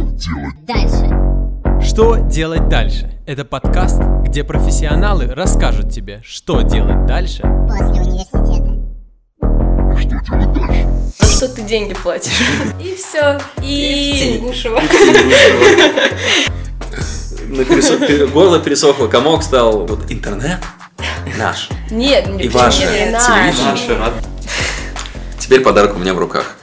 делать дальше? Что делать дальше? Это подкаст, где профессионалы расскажут тебе, что делать дальше После университета. А что делать дальше? За что ты деньги платишь? И все. И. Ну, пере- Горло пересохло, комок стал. Вот интернет наш. Нет, И наш? Телевидение. Теперь подарок у меня в руках.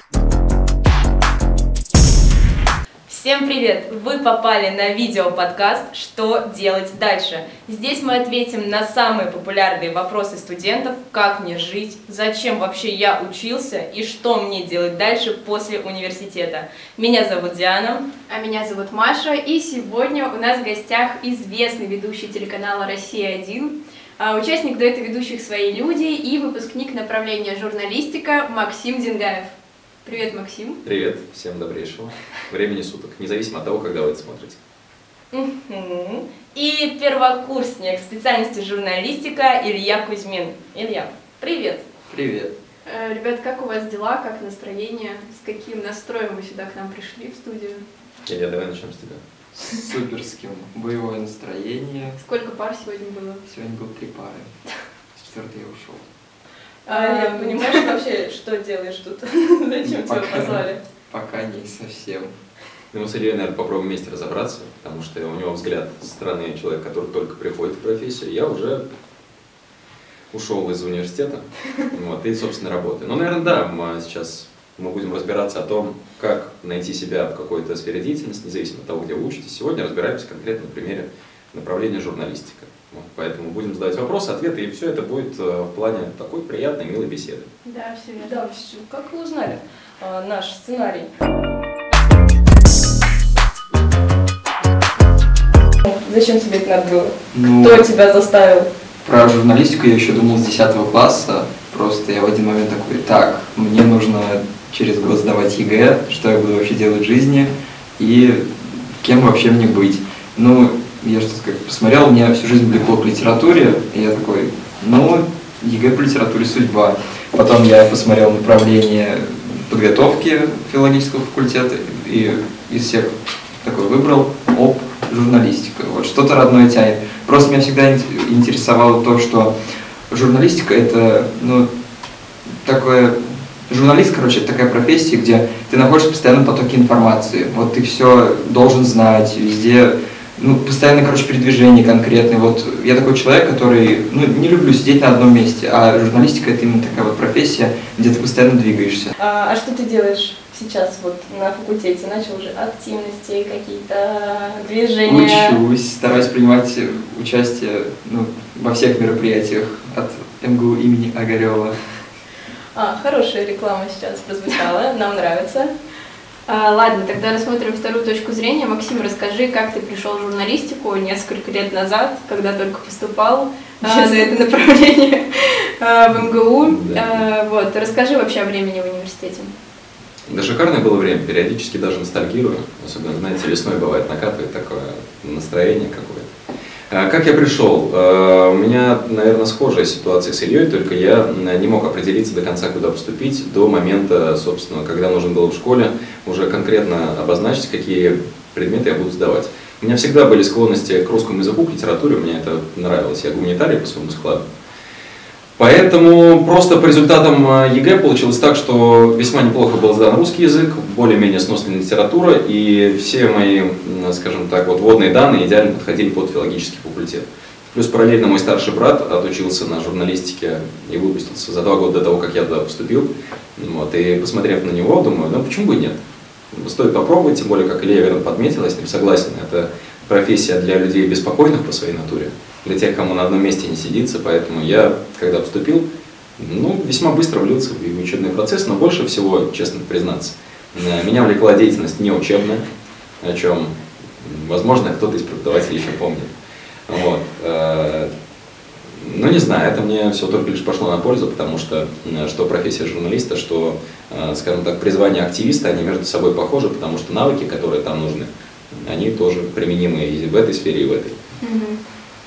Всем привет! Вы попали на видео-подкаст «Что делать дальше?». Здесь мы ответим на самые популярные вопросы студентов, как мне жить, зачем вообще я учился и что мне делать дальше после университета. Меня зовут Диана. А меня зовут Маша, и сегодня у нас в гостях известный ведущий телеканала «Россия-1», а, участник дуэта ведущих «Свои люди» и выпускник направления журналистика Максим Дингаев. Привет, Максим. Привет, всем добрейшего времени суток, независимо от того, когда вы это смотрите. И первокурсник специальности журналистика Илья Кузьмин. Илья, привет! Привет. Э, Ребят, как у вас дела, как настроение, с каким настроем вы сюда к нам пришли в студию? Илья, давай начнем с тебя. суперским. Боевое настроение. Сколько пар сегодня было? Сегодня было три пары. С четвертой я ушел. А, Эм. понимаешь вообще, что делаешь тут? Зачем тебя позвали? Пока не совсем. Ну, мы с Ильей, наверное, попробуем вместе разобраться, потому что у него взгляд со стороны человека, который только приходит в профессию. Я уже ушел из университета, вот, и, собственно, работаю. Ну, наверное, да, мы сейчас мы будем разбираться о том, как найти себя в какой-то сфере деятельности, независимо от того, где вы учитесь. Сегодня разбираемся конкретно на примере направления журналистика. Вот, поэтому будем задавать вопросы, ответы, и все это будет э, в плане такой приятной, милой беседы. Да, все верно. Да, все. Как вы узнали а, наш сценарий? Зачем тебе это надо было? Ну, Кто тебя заставил? про журналистику я еще думал с 10 класса. Просто я в один момент такой, так, мне нужно через год сдавать ЕГЭ, что я буду вообще делать в жизни и кем вообще мне быть. Ну, я что-то как посмотрел, меня всю жизнь влекло к литературе, и я такой, ну, ЕГЭ по литературе судьба. Потом я посмотрел направление подготовки филологического факультета и из всех такой выбрал ОП журналистика. Вот что-то родное тянет. Просто меня всегда ин- интересовало то, что журналистика это, ну, такое Журналист, короче, это такая профессия, где ты находишься в постоянном потоке информации. Вот ты все должен знать, везде, ну, постоянно, короче, передвижение конкретное. Вот я такой человек, который, ну, не люблю сидеть на одном месте, а журналистика это именно такая вот профессия, где ты постоянно двигаешься. А, а что ты делаешь сейчас вот на факультете? Начал уже активности, какие-то движения? Учусь, стараюсь принимать участие ну, во всех мероприятиях от МГУ имени Огарева. А, хорошая реклама сейчас прозвучала, нам нравится. А, ладно, тогда рассмотрим вторую точку зрения. Максим, расскажи, как ты пришел в журналистику несколько лет назад, когда только поступал а, на это направление а, в МГУ. Да. А, вот, расскажи вообще о времени в университете. Да шикарное было время, периодически даже ностальгирую, особенно, знаете, весной бывает, накатывает такое настроение какое-то. А, Как я пришел? А, У меня, наверное, схожая ситуация с Ильей, только я м, не мог определиться до конца, куда поступить, до момента, собственно, когда нужно было в школе уже конкретно обозначить, какие предметы я буду сдавать. У меня всегда были склонности к русскому языку, к литературе, мне это нравилось, я гуманитарий по своему складу. Поэтому просто по результатам э, ЕГЭ получилось так, что весьма неплохо был сдан русский язык, более-менее сносная литература, и все мои, скажем так, вот вводные данные идеально подходили под филологический факультет. Плюс параллельно мой старший брат отучился на журналистике и выпустился за два года до того, как я туда поступил. Вот, и посмотрев на него, думаю, ну почему бы нет? Стоит попробовать, тем более, как Илья верно подметил, я с ним согласен, это профессия для людей беспокойных по своей натуре, для тех, кому на одном месте не сидится, поэтому я, когда поступил, ну, весьма быстро влился в учебный процесс, но больше всего, честно признаться, э, меня влекла деятельность не учебная, о чем, возможно, кто-то из преподавателей еще помнит. Вот. э, Ну, не знаю, это мне все только лишь пошло на пользу, потому что э, что профессия журналиста, что, скажем так, призвание активиста, они между собой похожи, потому что навыки, которые там нужны, они тоже применимы и в этой сфере, и в этой.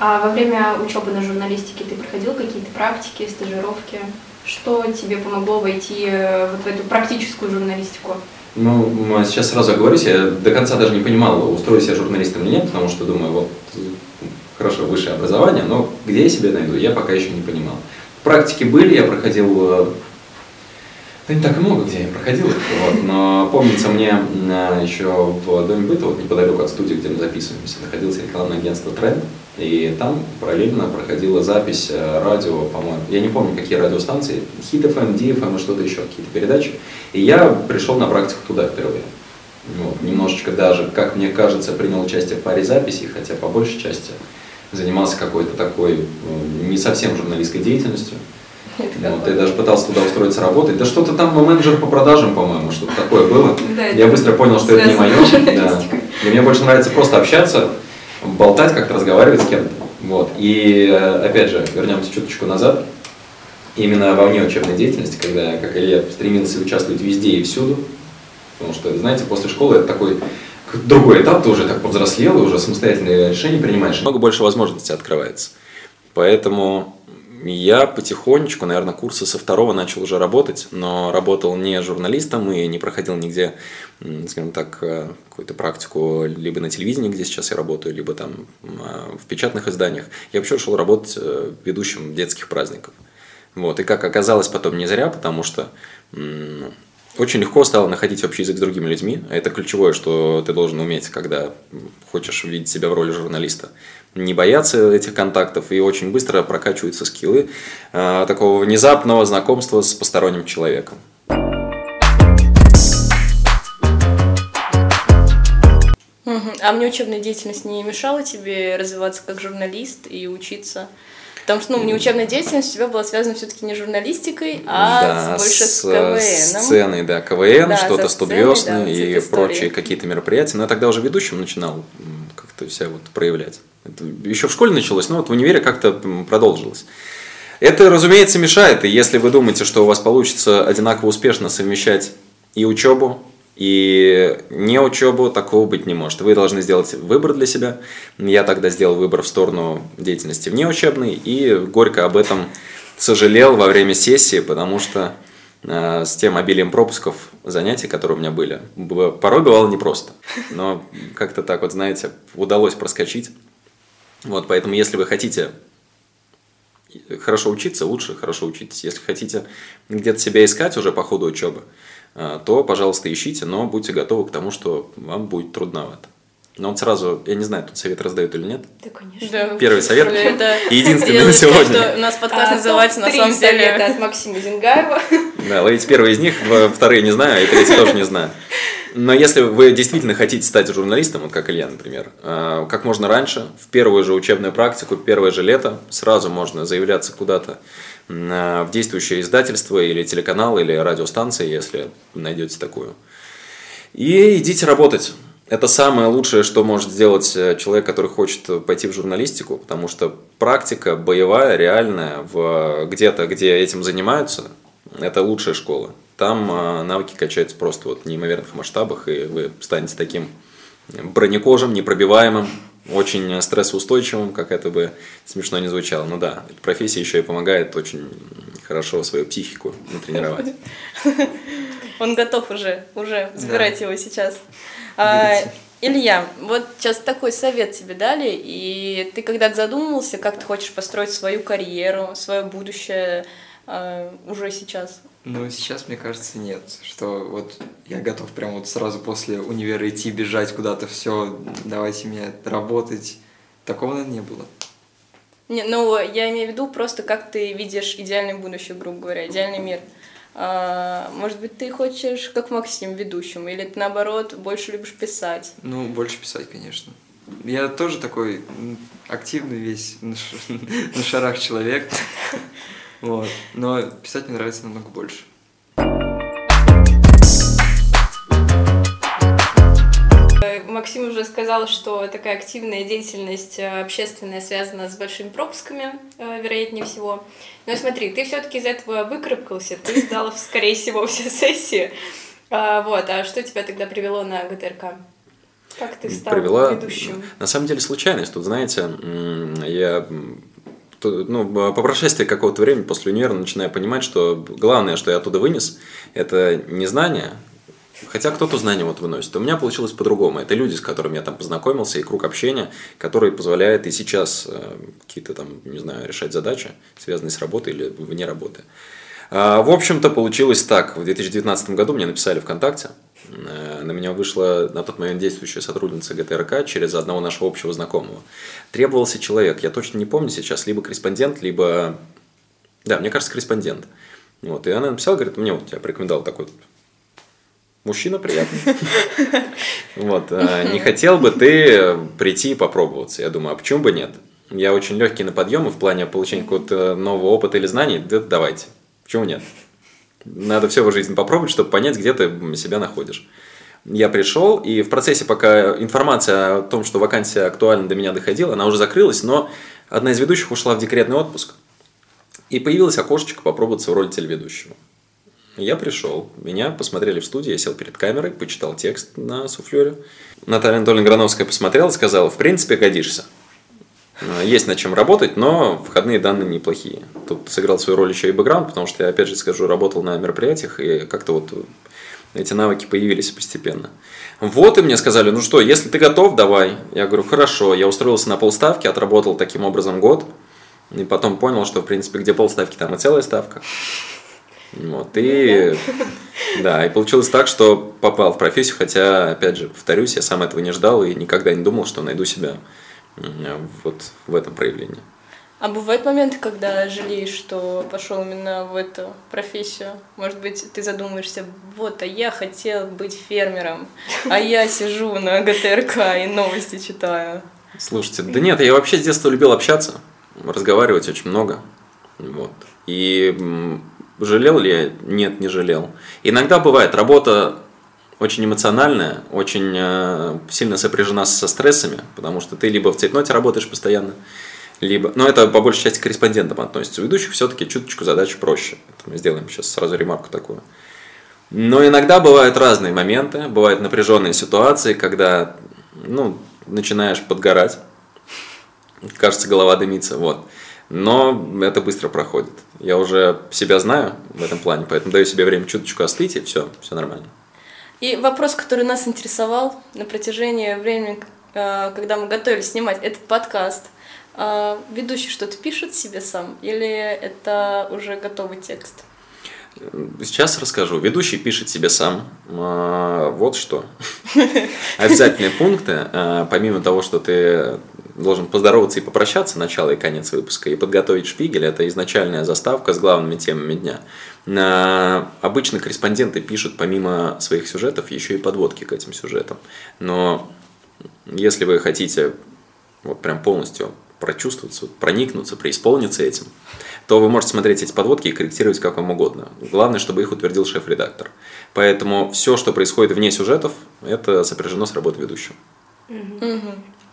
А во время учебы на журналистике ты проходил какие-то практики, стажировки? Что тебе помогло войти э, вот в эту практическую журналистику? Ну, сейчас сразу оговорюсь, я до конца даже не понимал, устроюсь я журналистом или нет, потому что думаю, вот э, хорошо, высшее образование, но где я себя найду, я пока еще не понимал. Практики были, я проходил, э, да не так много где я проходил, вот, но помнится мне м, еще в Доме быта, вот неподалеку от студии, где мы записываемся, находилось рекламное агентство «Тренд», и там параллельно проходила запись э, радио, по-моему, я не помню, какие радиостанции, Хит FM, DFM и что-то еще, какие-то передачи. И я пришел на практику туда впервые. Вот, немножечко даже, как мне кажется, принял участие в паре записей, хотя по большей части занимался какой-то такой, ну, не совсем журналистской деятельностью. Вот, я даже пытался туда устроиться работать. Да что-то там менеджер по продажам, по-моему, что-то такое было. Да, Я быстро понял, что это не мое. Да. И мне больше нравится просто общаться, болтать, как-то разговаривать с кем-то. Вот. И э, опять же, вернемся чуточку назад. Именно во внеучебной деятельности, когда как Илья, стремился участвовать везде и всюду. Потому что, знаете, после школы это такой другой этап, ты уже так повзрослел, и уже самостоятельные решения принимаешь. Много больше возможностей открывается. Поэтому я потихонечку, наверное, курсы со второго начал уже работать, но работал не журналистом и не проходил нигде, скажем так, э, какую-то практику либо на телевидении, где сейчас я работаю, либо там э, в печатных изданиях. Я вообще шел работать э, ведущим детских праздников. Вот. И как оказалось потом не зря, потому что м, очень легко стало находить общий язык с другими людьми. А Это ключевое, что ты должен уметь, когда хочешь видеть себя в роли журналиста. Не бояться этих контактов и очень быстро прокачиваются скиллы э, такого внезапного знакомства с посторонним человеком. А мне учебная деятельность не мешала тебе развиваться как журналист и учиться? Потому что, ну, внеучебная деятельность у тебя была связана все-таки не с журналистикой, а да, больше с, с КВН. сценой, да, КВН, Да, что-то студиозное да, и прочие какие-то мероприятия. Но я тогда уже ведущим начинал как-то себя вот проявлять. Это еще в школе началось, но вот в универе как-то продолжилось. Это, разумеется, мешает, и если вы думаете, что у вас получится одинаково успешно совмещать и учебу, и не учебу, такого быть не может. Вы должны сделать выбор для себя. Я тогда сделал выбор в сторону деятельности внеучебной, и горько об этом сожалел во время сессии, потому что с тем обилием пропусков занятий, которые у меня были, порой бывало непросто. Но как-то так вот, знаете, удалось проскочить. Вот, поэтому если вы хотите хорошо учиться, лучше хорошо учитесь. Если хотите где-то себя искать уже по ходу учебы, э, то, пожалуйста, ищите, но будьте готовы к тому, что вам будет трудновато. Но вот сразу, я не знаю, тут совет раздают или нет. Да, конечно. Да, Первый совет. Это И единственный на сегодня. что У нас подкаст А, называется на самом совета деле... от Максима Зингаева. Да, ловите первый из них, вторые не знаю, и третий тоже не знаю. Но если вы действительно хотите стать журналистом, вот как Илья, например, э, как можно раньше, в первую же учебную практику, первое же лето, сразу можно заявляться куда-то э, в действующее издательство или телеканал, или радиостанции, если найдете такую. И идите работать. Это самое лучшее, что может сделать э, человек, который хочет пойти в журналистику, потому что практика боевая, реальная, в где-то, где этим занимаются, это лучшая школа. Там э, навыки качаются просто вот в неимоверных масштабах, и вы станете таким бронекожим, непробиваемым, очень стрессоустойчивым, как это бы смешно не звучало. Ну да, профессия еще и помогает очень хорошо свою психику натренировать. Он готов уже, уже забирать его сейчас. А. Илья, вот сейчас такой совет тебе дали, и ты когда-то задумывался, как ты хочешь построить свою карьеру, свое будущее а, уже сейчас? Ну, сейчас, мне кажется, нет. Что вот я готов прям вот сразу после универа идти, бежать куда-то, все, давайте мне работать. Такого, наверное, не было. Не, ну, я имею в виду просто, как ты видишь идеальное будущее, грубо говоря, идеальный мир. А, может быть, ты хочешь, как Максим, ведущим, или ты, наоборот, больше любишь писать? Ну, больше писать, конечно. Я тоже такой активный весь на шарах человек. Вот. Но писать мне нравится намного больше. Максим уже сказал, что такая активная деятельность э, общественная связана с большими пропусками, э, вероятнее всего. Но смотри, ты все-таки из этого выкарабкался, ты сдал, скорее всего, все сессии. А, Вот, а что тебя тогда привело на ГТРК? Как ты стал привела, ведущим? на самом деле, случайность. Тут, знаете, я ну, б- по прошествии какого-то времени после универа начинаю понимать, что главное, что я оттуда вынес, это не знания, Хотя кто-то знания вот выносит. У меня получилось по-другому. Это люди, с которыми я там познакомился, и круг общения, который позволяет и сейчас э, какие-то там, не знаю, решать задачи, связанные с работой или вне работы. А, В общем-то, получилось так. В 2019 году мне написали ВКонтакте. Э, На меня вышла на тот момент действующая сотрудница ГТРК через одного нашего общего знакомого. Требовался человек, я точно не помню сейчас, либо корреспондент, либо... Да, мне кажется, корреспондент. Вот, и она написала, говорит, мне вот тебя порекомендовал такой мужчина приятный. Вот, а, не хотел бы ты прийти и попробоваться? Я думаю, а почему бы нет? Я очень легкий на подъем, и в плане получения какого-то нового опыта или знаний, да давайте. Почему нет? Надо все в жизни попробовать, чтобы понять, где ты себя находишь. Я пришел, и в процессе, пока информация о том, что вакансия актуальна до меня доходила, она уже закрылась, но одна из ведущих ушла в декретный отпуск, и появилось окошечко попробоваться в роли телеведущего. Я пришел, меня посмотрели в студии, я сел перед камерой, почитал текст на суфлере. Наталья Анатольевна Грановская посмотрела и сказала, в принципе, годишься. Э, Есть над чем работать, но входные данные неплохие. Тут сыграл свою роль еще и бэкграунд, потому что я, опять же скажу, работал на мероприятиях, и как-то вот эти навыки появились постепенно. Вот, и мне сказали, ну что, если ты готов, давай. Я говорю, хорошо. Я устроился на полставки, отработал таким образом год. И потом понял, что, в принципе, где полставки, там и целая ставка. Вот, и, да, и получилось так, что попал в профессию, хотя, опять же, повторюсь, я сам этого не ждал и никогда не думал, что найду себя вот в этом проявлении. А бывают моменты, когда жалеешь, что пошел именно в эту профессию? Может быть, ты задумаешься, вот, а я хотел быть фермером, а я сижу на ГТРК и новости читаю. Слушайте, да нет, я вообще с детства любил общаться, разговаривать очень много. Вот. И жалел ли я? Нет, не жалел. Иногда бывает, работа очень эмоциональная, очень э, сильно сопряжена со стрессами, потому что ты либо в цейтноте работаешь постоянно, либо... Но это по большей части к корреспондентам относится. У ведущих все-таки чуточку задача проще. Это мы сделаем сейчас сразу ремарку такую. Но иногда бывают разные моменты, бывают напряженные ситуации, когда ну, начинаешь подгорать, кажется, голова дымится, вот. Но это быстро проходит. Я уже себя знаю в этом плане, поэтому даю себе время чуточку остыть, и все, все нормально. И вопрос, который нас интересовал на протяжении времени, э, когда мы готовились снимать этот подкаст. А Ведущий что-то пишет себе сам или это уже готовый текст? Сейчас расскажу. Ведущий пишет себе сам. А, Вот что. Обязательные пункты. Помимо того, что ты должен поздороваться и попрощаться, начало и конец выпуска, и подготовить шпигель, это изначальная заставка с главными темами дня. А, Обычно корреспонденты пишут помимо своих сюжетов еще и подводки к этим сюжетам. Но если вы хотите вот прям полностью прочувствоваться, проникнуться, преисполниться этим, то вы можете смотреть эти подводки и корректировать как вам угодно. Главное, чтобы их утвердил шеф-редактор. Поэтому все, что происходит вне сюжетов, это сопряжено с работой ведущего.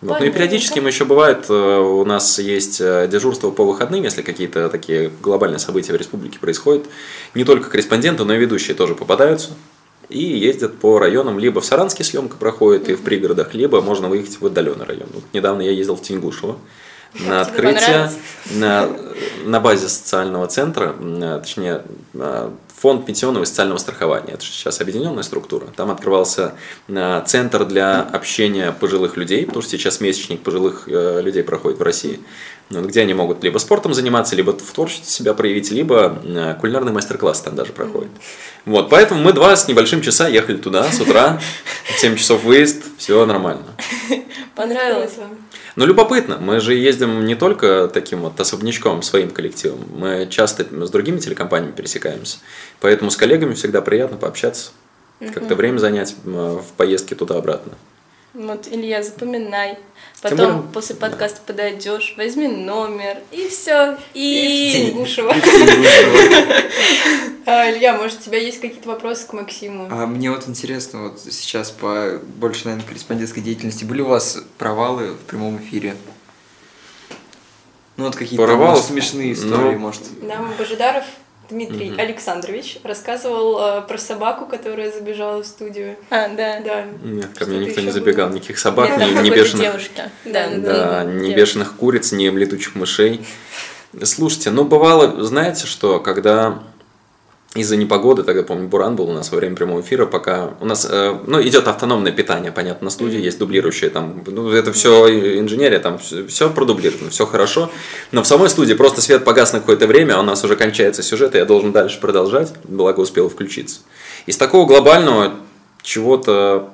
Вот. Ну и периодически мы еще бывает, э, у нас есть э, дежурство по выходным, если какие-то такие глобальные события в республике происходят. Не только корреспонденты, но и ведущие тоже попадаются. И ездят по районам, либо в Саранске съемка проходит, и в пригородах, либо можно выехать в отдаленный район. Вот недавно я ездил в Тенгушево на открытие на, на базе социального центра, м, точнее, э, фонд пенсионного и социального страхования. Это сейчас объединенная структура. Там открывался э, центр для общения пожилых людей, потому что сейчас месячник пожилых э, людей проходит в России, где они могут либо спортом заниматься, либо в творчестве себя проявить, либо кулинарный мастер-класс там даже проходит. Вот, поэтому мы два с небольшим часа ехали туда с утра, в 7 часов выезд, все нормально. Понравилось? Ну, любопытно. Мы же ездим не только таким вот особнячком, своим коллективом. Мы часто с другими телекомпаниями пересекаемся. Поэтому с коллегами всегда приятно пообщаться. Как-то время занять в поездке туда-обратно. Вот, Илья, запоминай. Тем Потом более- после подкаста подойдешь, возьми номер, и все. И... Тенгушева. А, Илья, может, у тебя есть какие-то вопросы к Максиму? А мне вот интересно, вот сейчас по больше, наверное, корреспондентской деятельности, были у вас провалы в прямом эфире? Ну вот какие-то смешные истории, Ну, может. Нам Божидаров Дмитрий Александрович рассказывал э, про собаку, которая забежала в студию. А, да. Да. Нет, ко мне никто не забегал. было? Никаких собак, Нет, ни, ни бешеных, девушки. Да, да, ни девушки. бешеных куриц, ни летучих мышей. Слушайте, ну бывало, знаете что, когда из-за непогоды, тогда помню, Буран был у нас во время прямого эфира, пока у нас, э, ну, идет автономное питание, понятно, на студии есть дублирующее, там, ну, это все инженерия, там все продублировано, все хорошо, но в самой студии просто свет погас на какое-то время, а у нас уже кончается сюжет, и я должен дальше продолжать, благо успел включиться. Из такого глобального чего-то,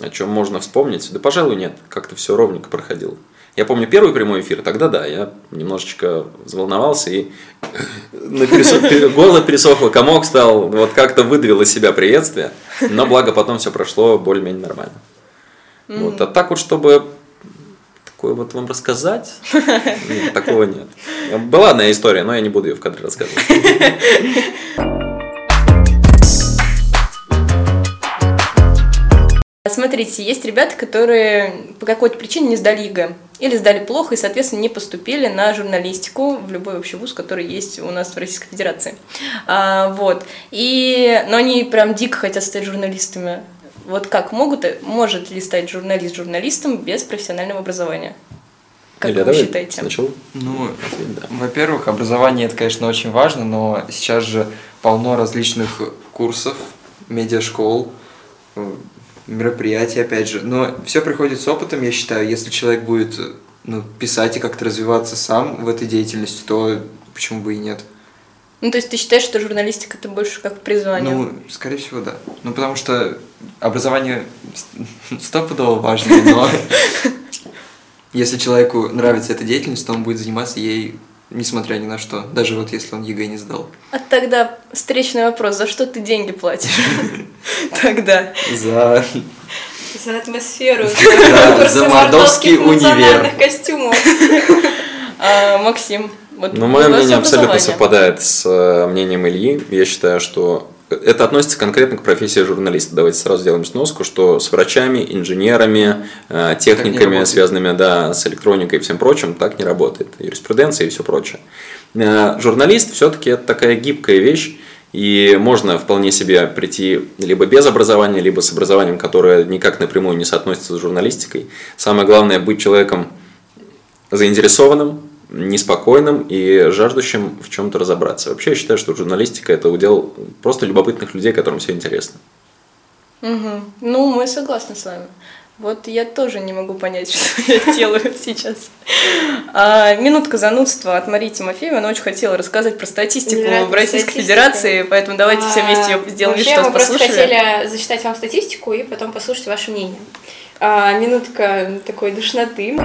о чем можно вспомнить, да, пожалуй, нет, как-то все ровненько проходило. Я помню первый прямой эфир, тогда да, я немножечко взволновался и горло пересохло, комок стал, вот как-то выдавил из себя приветствие, но благо потом все прошло более-менее нормально. Вот, а так вот, чтобы такое вот вам рассказать, нет, такого нет. Была одна история, но я не буду ее в кадре рассказывать. Смотрите, есть ребята, которые по какой-то причине не сдали ЕГЭ. Или сдали плохо и, соответственно, не поступили на журналистику в любой вообще вуз, который есть у нас в Российской Федерации. А, вот. И, но они прям дико хотят стать журналистами. Вот как могут, может ли стать журналист журналистом без профессионального образования? Как Илья, вы давай считаете? Сначала. Ну, Да. во-первых, образование это, конечно, очень важно, но сейчас же полно различных курсов, медиашкол, мероприятий, опять же. Но все приходит с опытом, я считаю. Если человек будет ну, писать и как-то развиваться сам в этой деятельности, то почему бы и нет? Ну, то есть ты считаешь, что журналистика это больше как призвание? Ну, скорее всего, да. Ну, потому что образование ст- стопудово важно, но если человеку нравится эта деятельность, то он будет заниматься ей несмотря ни на что, даже вот если он ЕГЭ не сдал. А тогда встречный вопрос, за что ты деньги платишь? Тогда. За... За атмосферу, за мордовский мордовских универ. костюмов. А, Максим, вот Ну, мое мнение абсолютно совпадает с э, мнением Ильи. Я считаю, что это относится конкретно к профессии журналиста. Давайте сразу сделаем сноску, что с врачами, инженерами, э, техниками, связанными да, с электроникой и всем прочим, так не работает. Юриспруденция и все прочее. Э, Журналист все-таки это такая гибкая вещь, и можно вполне себе прийти либо без образования, либо с образованием, которое никак напрямую не соотносится с журналистикой. Самое главное быть человеком заинтересованным, неспокойным и жаждущим в чем-то разобраться. Вообще я считаю, что журналистика это удел просто любопытных людей, которым все интересно. Мгм. Ну, мы согласны с вами. Вот я тоже не могу понять, что я делаю сейчас. А, минутка занудства от Марии Тимофеевой. Она очень хотела рассказать про статистику в Российской статистика. Федерации, поэтому давайте все вместе ее А, сделаем что мы просто хотели зачитать вам статистику и потом послушать ваше мнение. А, минутка такой душноты.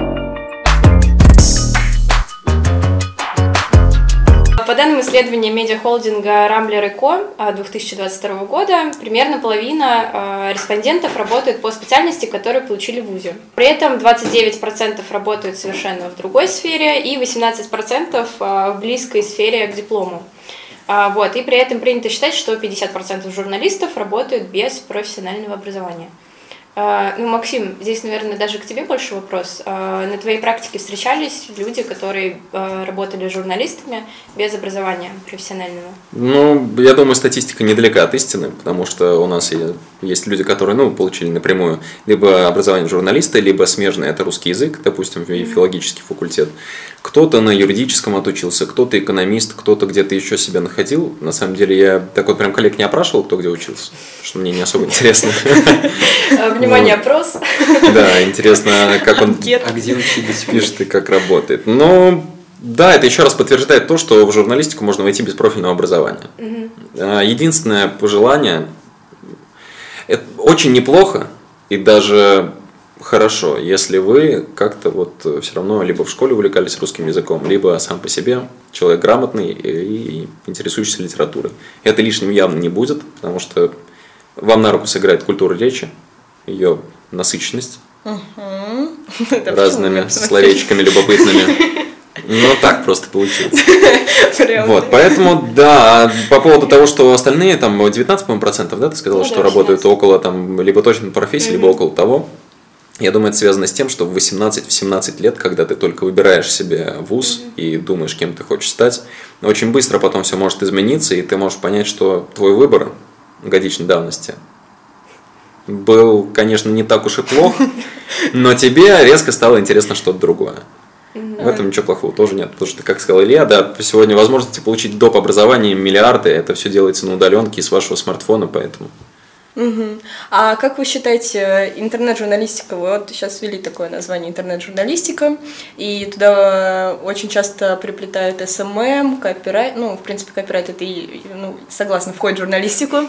По данным исследования медиахолдинга Rambler Co. а, 2022 года, примерно половина а, респондентов работают по специальности, которую получили в ВУЗе. При этом 29% работают совершенно в другой сфере и 18% а, в близкой сфере к диплому. А, Вот, и при этом принято считать, что 50% журналистов работают без профессионального образования. А, Ну, Максим, здесь, наверное, даже к тебе больше вопрос. А, На твоей практике встречались люди, которые а, работали журналистами без образования профессионального? Ну, я думаю, статистика недалека от истины, потому что у нас есть люди, которые, ну, получили напрямую либо образование журналиста, либо смежное, это русский язык, допустим, филологический факультет. Кто-то на юридическом отучился, кто-то экономист, кто-то где-то еще себя находил. На самом деле, я так вот прям коллег не опрашивал, кто где учился, что мне не особо интересно. Внимание, опрос. Да, интересно, как он. А где учились? пишет и как работает. Но да, это еще раз подтверждает то, что в журналистику можно войти без профильного образования. А, Единственное пожелание, это очень неплохо и даже хорошо, если вы как-то вот все равно либо в школе увлекались русским языком, либо сам по себе человек грамотный и интересующийся литературой. Это лишним явно не будет, потому что вам на руку сыграет культура речи, ее насыщенность, почему разными словечками любопытными. Ну, так просто получилось. Прям. Вот, поэтому, да, по поводу того, что остальные, там, 19, по-моему, процентов, да, ты сказала, Ну что да, работают 18. около, там, либо точно профессии, либо около того. Я думаю, это связано с тем, что в 18-17 лет, когда ты только выбираешь себе вуз и думаешь, кем ты хочешь стать, очень быстро потом все может измениться, и ты можешь понять, что твой выбор годичной давности был, конечно, не так уж и плох, но тебе резко стало интересно что-то другое. В этом ничего плохого тоже нет, потому что, как сказал Илья, да, сегодня возможности получить доп. образование миллиарды, это все делается на удаленке и с вашего смартфона, поэтому... Мгм. А как вы считаете, интернет-журналистика, вот сейчас ввели такое название интернет-журналистика, и туда очень часто приплетают СММ, копирайт, ну, в принципе, копирайт это и, ну, согласно, входит в журналистику,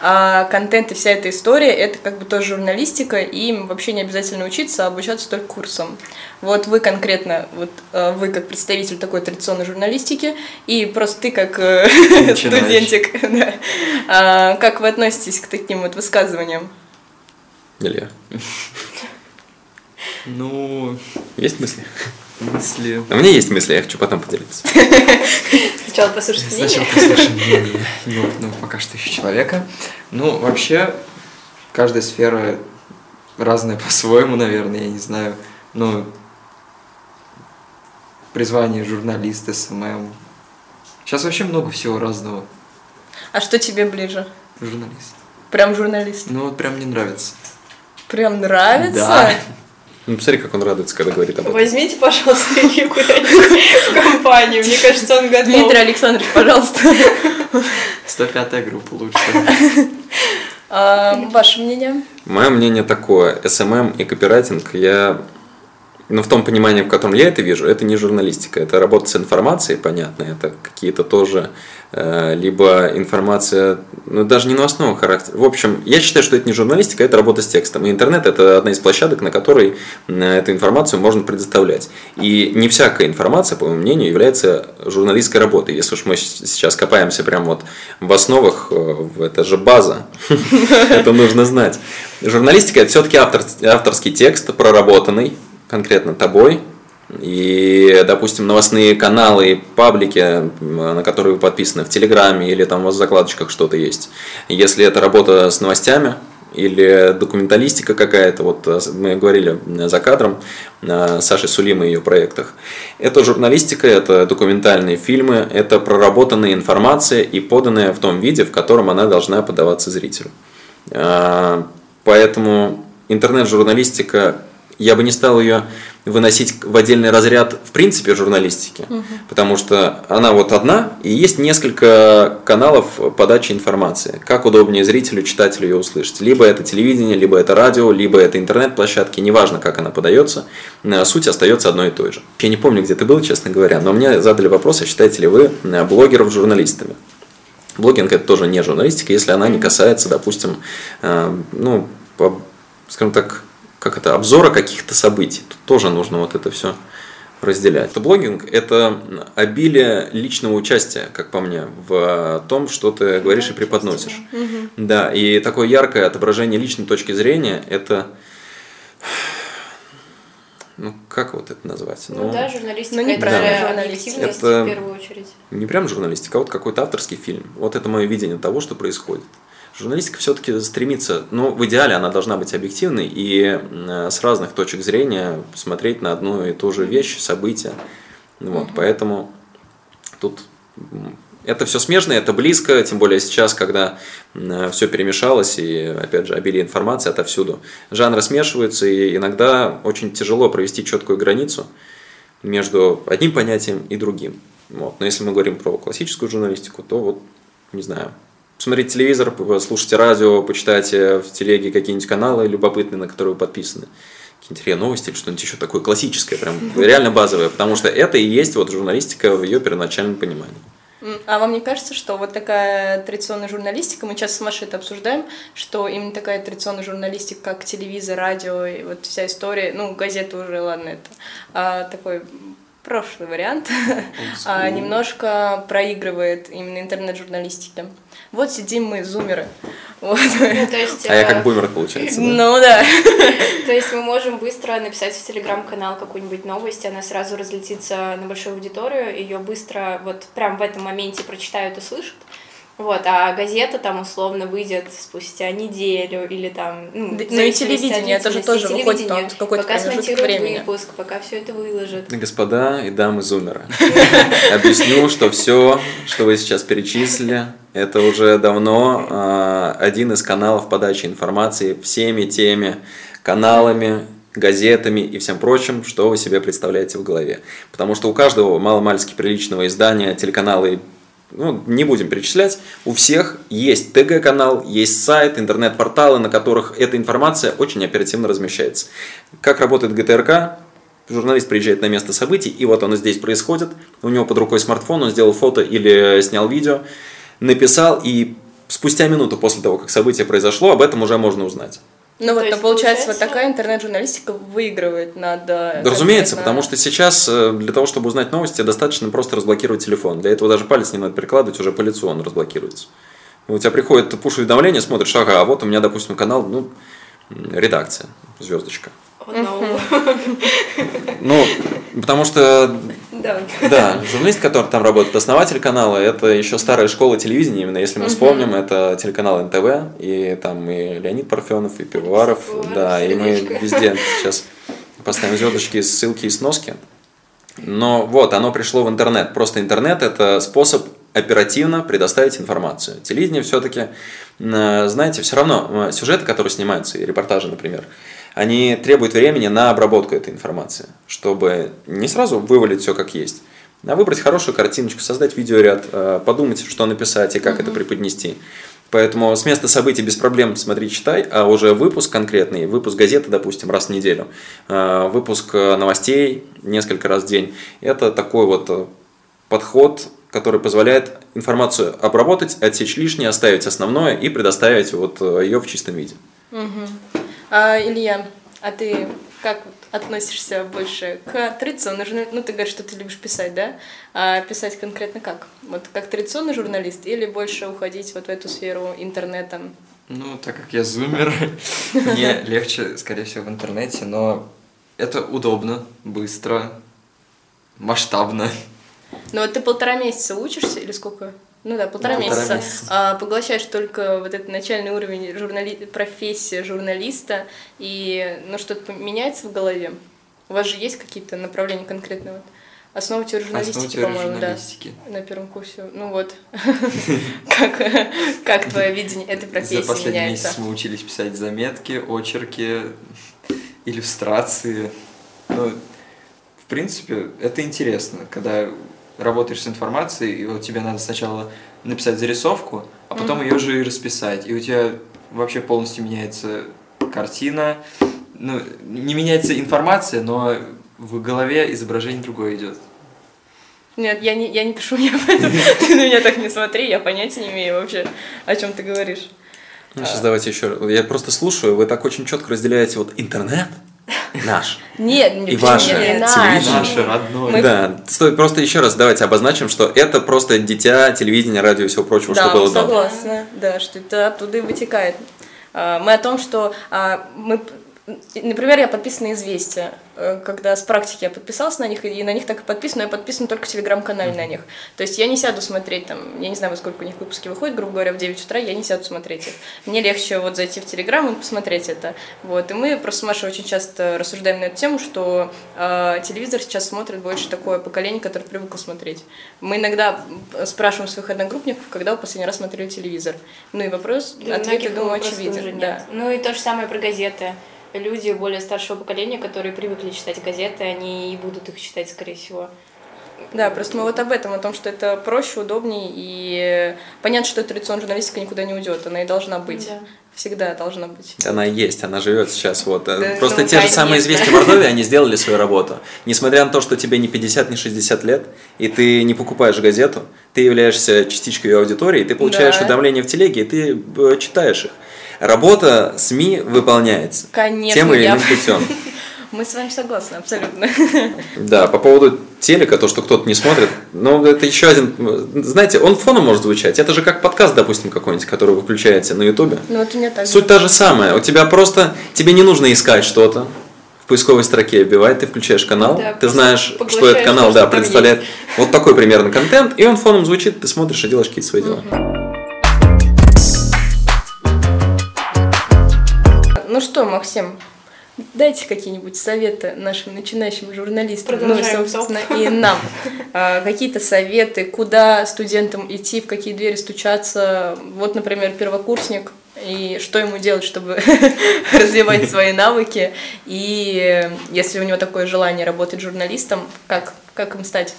а контент и вся эта история, это как бы тоже журналистика, и им вообще не обязательно учиться, а обучаться только курсом. Вот вы конкретно, вот э, вы как представитель такой традиционной журналистики, и просто ты как э, студентик, а, как вы относитесь к таким вот высказываниям? Илья, Ну, есть мысли? мысли... А у меня есть мысли, я хочу потом поделиться. Сначала послушать Сначала мнение. послушаем мнение неопытного пока что еще человека. Ну, вообще, каждая сфера разная по-своему, наверное, я не знаю. Ну, призвание журналист, СММ. Сейчас вообще много всего разного. А что тебе ближе? Журналист. Прям журналист. Ну, вот прям не нравится. Прям нравится? Да. Ну, посмотри, как он радуется, когда говорит об этом. Возьмите, пожалуйста, Илью куда-нибудь в компанию. Мне кажется, он готов. Дмитрий Александрович, пожалуйста. 105-я группа лучше. А, ваше мнение? Мое мнение такое. СММ и копирайтинг, я... Ну, в том понимании, в котором я это вижу, это не журналистика. Это работа с информацией, понятно. Это какие-то тоже... э, либо информация, ну, даже не новостного характера. В общем, я считаю, что это не журналистика, это работа с текстом. И интернет – это одна из площадок, на которой э, эту информацию можно предоставлять. И не всякая информация, по моему мнению, является журналистской работой. Если уж мы сейчас копаемся прямо вот в основах, э, это же база, это нужно знать. Журналистика – это все-таки авторский текст, проработанный конкретно тобой, и, допустим, новостные каналы и паблики, на которые вы подписаны в Телеграме или там у вас в закладочках что-то есть. Если это работа с новостями или документалистика какая-то, вот э, мы говорили э, за кадром э, с Сашей Сулимой и ее проектах, это журналистика, это документальные фильмы, это проработанная информация и поданная в том виде, в котором она должна подаваться зрителю. Поэтому интернет-журналистика, я бы не стал ее выносить в отдельный разряд в принципе журналистики, потому что она вот одна, и есть несколько каналов подачи информации. Как удобнее зрителю, читателю ее услышать. Либо это телевидение, либо это радио, либо это интернет-площадки, неважно, как она подается, э, суть остается одной и той же. Я не помню, где ты был, честно говоря, но мне задали вопрос, а считаете ли вы э, блогеров журналистами? Блогинг это тоже не журналистика, если она не касается, допустим, э, ну, скажем так, как это, обзора каких-то событий. Тут тоже нужно вот это все разделять. Блогинг – это обилие личного участия, как по мне, в том, что ты говоришь и преподносишь. Да, и такое яркое отображение личной точки зрения – это, ну, как вот это назвать? Ну да, журналистика Ну, не это же журналистика. Это- в первую очередь. не прям журналистика, а вот какой-то авторский фильм. Вот это мое видение того, что происходит. Журналистика все-таки стремится, ну, в идеале она должна быть объективной и э, с разных точек зрения смотреть на одну и ту же вещь, события. Вот, Поэтому тут это все смежно, это близко, тем более сейчас, когда все перемешалось и, опять же, обилие информации отовсюду. Жанры смешиваются, и иногда очень тяжело провести четкую границу между одним понятием и другим. Вот. Но если мы говорим про классическую журналистику, то вот, не знаю, посмотрите телевизор, слушайте радио, почитайте в телеге какие-нибудь каналы любопытные, на которые вы подписаны. Какие-нибудь РИА новости или что-нибудь еще такое классическое, прям реально базовое, потому что это и есть вот журналистика в ее первоначальном понимании. А вам не кажется, что вот такая традиционная журналистика, мы сейчас с Машей это обсуждаем, что именно такая традиционная журналистика, как телевизор, радио и вот вся история, ну, газеты уже, ладно, это а, такой прошлый вариант, а, немножко проигрывает именно интернет-журналистике. Вот сидим мы, зумеры. Вот. Ну, то есть, А я э, как бумер, получается. да? Ну да. То есть мы можем быстро написать в телеграм-канал какую-нибудь новость, она сразу разлетится на большую аудиторию, ее быстро вот прям в этом моменте прочитают и слышат. Вот, а газета там условно выйдет спустя неделю или там... Ну, Да, ну и телевидение, это же тоже выходит там какой-то Пока смонтируют времени. выпуск, пока все это выложат. Господа и дамы зумера, объясню, что все, что вы сейчас перечислили, это уже давно а, один из каналов подачи информации всеми теми каналами газетами и всем прочим, что вы себе представляете в голове. Потому что у каждого маломальски приличного издания, телеканала и ну, не будем перечислять, у всех есть ТГ-канал, есть сайт, интернет-порталы, на которых эта информация очень оперативно размещается. Как работает ГТРК? Журналист приезжает на место событий, и вот оно здесь происходит, у него под рукой смартфон, он сделал фото или снял видео, написал, и спустя минуту после того, как событие произошло, об этом уже можно узнать. Ну вот, То но есть получается, вот получается- такая интернет-журналистика выигрывает над... э, Да, разумеется, потому что сейчас э, для того, чтобы узнать новости, достаточно просто разблокировать телефон. Для этого даже палец не надо прикладывать, уже по лицу он разблокируется. У тебя приходит пуш-уведомление, смотришь, ага, а вот у меня, допустим, канал, ну, редакция, звездочка. No. Ну, потому что, Да. да, журналист, который там работает, основатель канала, это еще старая школа телевидения, именно если мы вспомним, это телеканал НТВ, и там и Леонид Парфенов, и Пивоваров, да, и мы везде сейчас поставим звездочки, ссылки и сноски. Но вот, оно пришло в интернет. Просто интернет – это способ оперативно предоставить информацию. Телевидение все-таки, знаете, все равно э, сюжеты, которые снимаются, и репортажи, например, они требуют времени на обработку этой информации, чтобы не сразу вывалить все как есть, а выбрать хорошую картиночку, создать видеоряд, э, подумать, что написать и как это преподнести. Поэтому с места событий без проблем смотри, читай, а уже выпуск конкретный, выпуск газеты, допустим, раз в неделю, э, выпуск э, новостей несколько раз в день, это такой вот подход, который позволяет информацию обработать, отсечь лишнее, оставить основное и предоставить вот ее в чистом виде. Мгм. А, Илья, а ты как относишься больше к традиционной журналистике? Ну, ты говоришь, что ты любишь писать, да? А писать конкретно как? Вот как традиционный журналист или больше уходить вот в эту сферу интернета? Ну, так как я зумер, мне легче, скорее всего, в интернете, но это удобно, быстро, масштабно. Ну, вот ты полтора месяца учишься или сколько? Ну да, полтора, Полтора месяца. месяца. А, поглощаешь только вот этот начальный уровень журнали... профессии журналиста, и ну что-то меняется в голове? У вас же есть какие-то направления конкретные? Вот? Основа теории журналистики, по-моему, да. На первом курсе. Ну вот. Как, твое видение этой За профессии последний меняется? месяц мы учились писать заметки, очерки, иллюстрации. Ну, в принципе, это интересно, когда работаешь с информацией, и вот тебе надо сначала написать зарисовку, а потом ее же и расписать. И у тебя вообще полностью меняется картина. Ну, не меняется информация, но в голове изображение другое идет. Нет, я не, я не пишу, я поэтому ты на меня так не смотри, я понятия не имею вообще, о чем ты говоришь. Ну, сейчас давайте еще раз. Я просто слушаю, вы так очень четко разделяете вот интернет наш. Нет, И почему ваше не наш? телевидение. Наше родное. Мы- Да, стоит просто еще раз давайте обозначим, что это просто дитя телевидения, радио и всего прочего, Да, что было до. согласна, да, что это оттуда и вытекает. А, Мы о том, что а, мы, например, я подписана на «Известия», Э, когда с практики я подписалась на них, и на них так и подписана, но я подписана только в телеграм-канале на них. То есть я не сяду смотреть там, я не знаю, во сколько у них выпуски выходят, грубо говоря, в 9 утра, я не сяду смотреть их. Мне легче вот зайти в телеграм и посмотреть это. Вот. И мы просто с Машей очень часто рассуждаем на эту тему, что э, телевизор сейчас смотрит больше такое поколение, которое привыкло смотреть. Мы иногда спрашиваем своих одногруппников, когда вы последний раз смотрели телевизор. Ну и вопрос, Для ответ, я думаю, очевиден. Да. Ну и то же самое про газеты. Люди более старшего поколения, которые привыкли читать газеты, они и будут их читать, скорее всего. Да, просто мы вот об этом, о том, что это проще, удобнее, и понятно, что традиционная журналистика никуда не уйдет, она и должна быть. Да. Всегда должна быть. Она есть, она живет сейчас. Вот. Да, Просто ну, те же самые известия Мордовии, они сделали свою работу. Несмотря на то, что тебе не 50, не 60 лет, и ты не покупаешь газету, ты являешься частичкой ее аудитории, ты получаешь Да. уведомления в телеге, и ты э, читаешь их. Работа СМИ выполняется. Конечно, Тем или я- иным путем. Мы с вами согласны, абсолютно. Да, по поводу телека, то, что кто-то не смотрит, ну, это еще один... Знаете, он фоном может звучать. Это же как подкаст, допустим, какой-нибудь, который вы включаете на Ютубе. Ну вот у меня так. Суть та же самая. У тебя просто... Тебе не нужно искать что-то. В поисковой строке вбивать, ты включаешь канал, Да, ты знаешь, что этот канал то, да, что представляет вот такой примерно контент, и он фоном звучит, ты смотришь и делаешь какие-то свои дела. Ну что, Максим, дайте какие-нибудь советы нашим начинающим журналистам, ну и, Продолжаем собственно, и нам. А, Какие-то советы, куда студентам идти, в какие двери стучаться. Вот, например, первокурсник, и что ему делать, чтобы развивать свои навыки, и если у него такое желание работать журналистом, как, как им стать?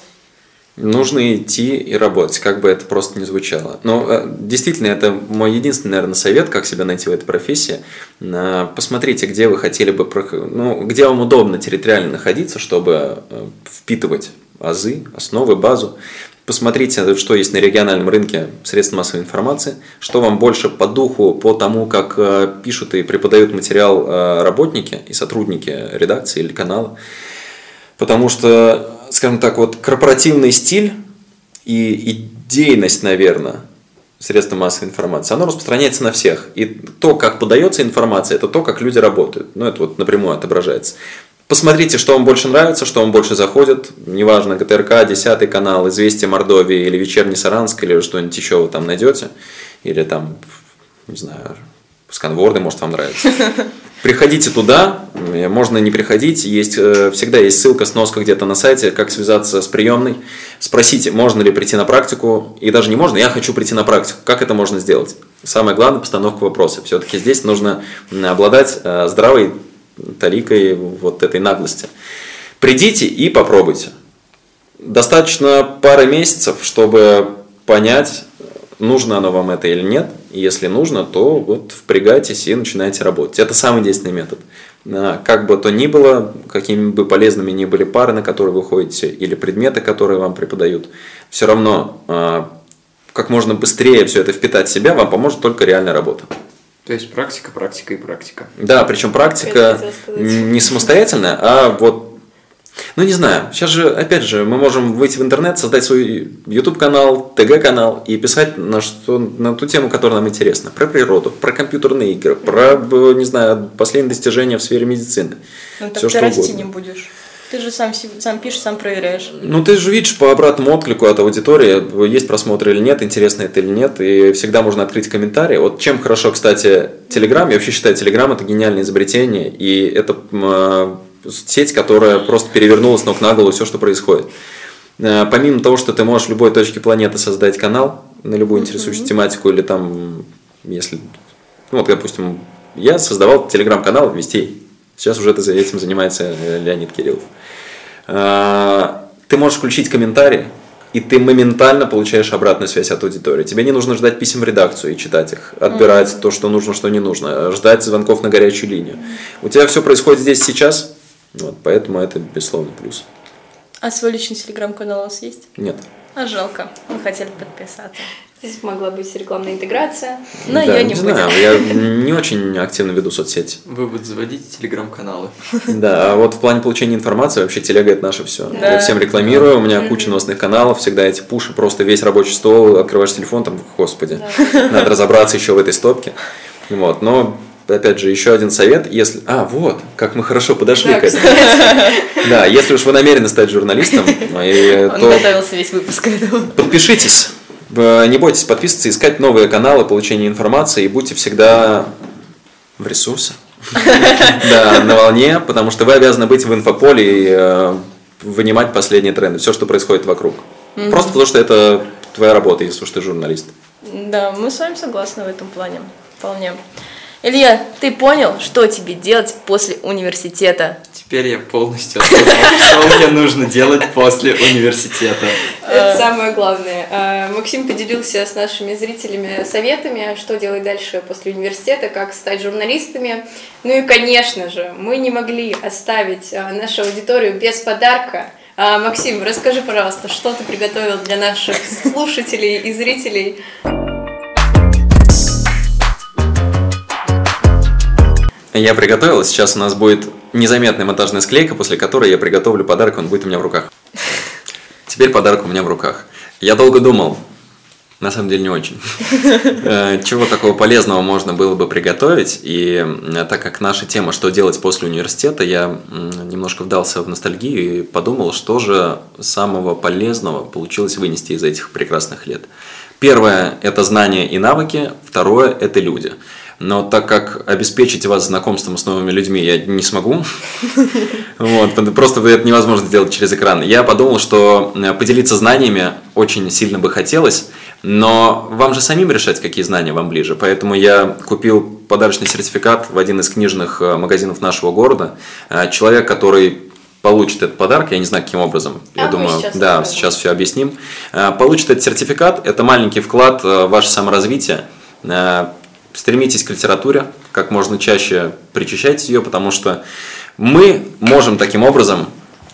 Нужно идти и работать, как бы это просто не звучало. Но э, действительно, это мой единственный, наверное, совет, как себя найти в этой профессии. Посмотрите, где вы хотели бы, ну, где вам удобно территориально находиться, чтобы э, впитывать азы, основы, базу. Посмотрите, что есть на региональном рынке средств массовой информации, что вам больше по духу, по тому, как э, пишут и преподают материал работники и сотрудники редакции или канала. Потому что, скажем так, вот корпоративный стиль и идейность, наверное, средства массовой информации, оно распространяется на всех. И то, как подается информация, это то, как люди работают. Ну, это вот напрямую отображается. Посмотрите, что вам больше нравится, что вам больше заходит. Неважно, ГТРК, 10 канал, Известия Мордовии или Вечерний Саранск, или что-нибудь еще вы там найдете. Или там, не знаю, сканворды, может, вам нравится. Приходите туда, э, можно не приходить, есть, э, всегда есть ссылка, сноска где-то на сайте, как связаться с приемной. Спросите, можно ли прийти на практику, и даже не можно, я хочу прийти на практику, как это можно сделать? Самое главное – постановка вопроса. Все-таки здесь нужно обладать э, здравой таликой вот этой наглости. Придите и попробуйте. Достаточно пары месяцев, чтобы понять, нужно оно вам это или нет. И если нужно, то вот впрягайтесь и начинайте работать. Это самый действенный метод. А, Как бы то ни было, какими бы полезными ни были пары, на которые вы ходите, или предметы, которые вам преподают, все равно а, как можно быстрее все это впитать в себя, вам поможет только реальная работа. То есть практика, практика и практика. Да, причем практика не самостоятельная, а вот, ну не знаю, сейчас же, опять же, мы можем выйти в интернет, создать свой YouTube-канал, ТГ-канал и писать на, что, на ту тему, которая нам интересна. Про природу, про компьютерные игры, про, не знаю, последние достижения в сфере медицины. Ну так Всё, ты что расти угодно. не будешь. Ты же сам, сам пишешь, сам проверяешь. Ну, ты же видишь по обратному отклику от аудитории, есть просмотр или нет, интересно это или нет, и всегда можно открыть комментарий. Вот чем хорошо, кстати, Telegram, я вообще считаю, Telegram это гениальное изобретение, и это э, сеть, которая просто перевернула с ног на голову все, что происходит. Э, Помимо того, что ты можешь в любой точке планеты создать канал на любую интересующую тематику, или там, если, ну вот, допустим, я создавал телеграм-канал «Вестей». Сейчас уже этим занимается э, Леонид Кириллов. А, Ты можешь включить комментарии, и ты моментально получаешь обратную связь от аудитории. Тебе не нужно ждать писем в редакцию и читать их, отбирать то, что нужно, что не нужно, ждать звонков на горячую линию. У тебя все происходит здесь сейчас, вот, поэтому это безусловно плюс. А свой личный телеграм-канал у вас есть? Нет. А жалко. Мы хотели подписаться. Здесь могла быть рекламная интеграция. Но Да, я не буду. знаю, я не очень активно веду соцсети. Вы вот заводите телеграм-каналы. Да, а вот в плане получения информации вообще телега это наше все. Да. Я всем рекламирую, у меня куча новостных каналов, всегда эти пуши, просто весь рабочий стол, открываешь телефон, там, господи, надо разобраться еще в этой стопке. Вот, но опять же, еще один совет, если... А, вот, как мы хорошо подошли Да, к этому. Да, если уж вы намерены стать журналистом, и, Он то готовился весь выпуск к этому. подпишитесь. Э, Не бойтесь подписываться, искать новые каналы получения информации и будьте всегда в ресурсе. Да, на волне, потому что вы обязаны быть в инфополе и э, вынимать последние тренды, все, что происходит вокруг. Просто потому что это твоя работа, если уж ты журналист. Да, мы с вами согласны в этом плане. Вполне. Илья, ты понял, что тебе делать после университета? Теперь я полностью осознал, что мне нужно делать после университета. Это самое главное. А, Максим поделился с нашими зрителями советами, что делать дальше после университета, как стать журналистами. Ну и, конечно же, мы не могли оставить а, нашу аудиторию без подарка. А, Максим, расскажи, пожалуйста, что ты приготовил для наших слушателей и зрителей? Я приготовил, сейчас у нас будет незаметная монтажная склейка, после которой я приготовлю подарок, он будет у меня в руках. Теперь подарок у меня в руках. Я долго думал, на самом деле не очень, Э, чего такого полезного можно было бы приготовить. И э, так как наша тема «Что делать после университета», я немножко вдался в ностальгию и подумал, что же самого полезного получилось вынести из этих прекрасных лет. Первое – это знания и навыки, второе – это люди. Но так как обеспечить вас знакомством с новыми людьми я не смогу, вот, просто это невозможно сделать через экран, я подумал, что э, поделиться знаниями очень сильно бы хотелось, Но вам же самим решать, какие знания вам ближе. Поэтому я купил подарочный сертификат в один из книжных э, магазинов нашего города. Э, человек, который получит этот подарок, я не знаю, каким образом, я А мы думаю, сейчас да, расскажем. сейчас все объясним. Получит этот сертификат, это маленький вклад в ваше саморазвитие. Стремитесь к литературе, как можно чаще причащайте ее, потому что мы можем таким образом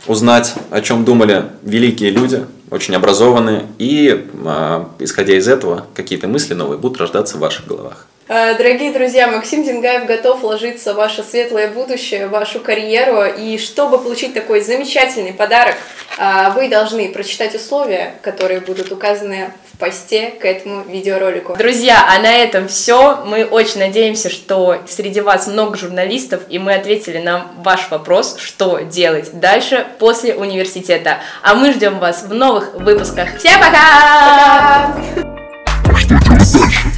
узнать, о чем думали великие люди, очень образованные, и, э, исходя из этого, какие-то мысли новые будут рождаться в ваших головах. Э, Дорогие друзья, Максим Денгаев готов вложиться в ваше светлое будущее, в вашу карьеру. И чтобы получить такой замечательный подарок, э, вы должны прочитать условия, которые будут указаны посте к этому видеоролику. Друзья, а на этом все. Мы очень надеемся, что среди вас много журналистов, и мы ответили на ваш вопрос, что делать дальше после университета. А мы ждем вас в новых выпусках. Всем пока! Что делать дальше?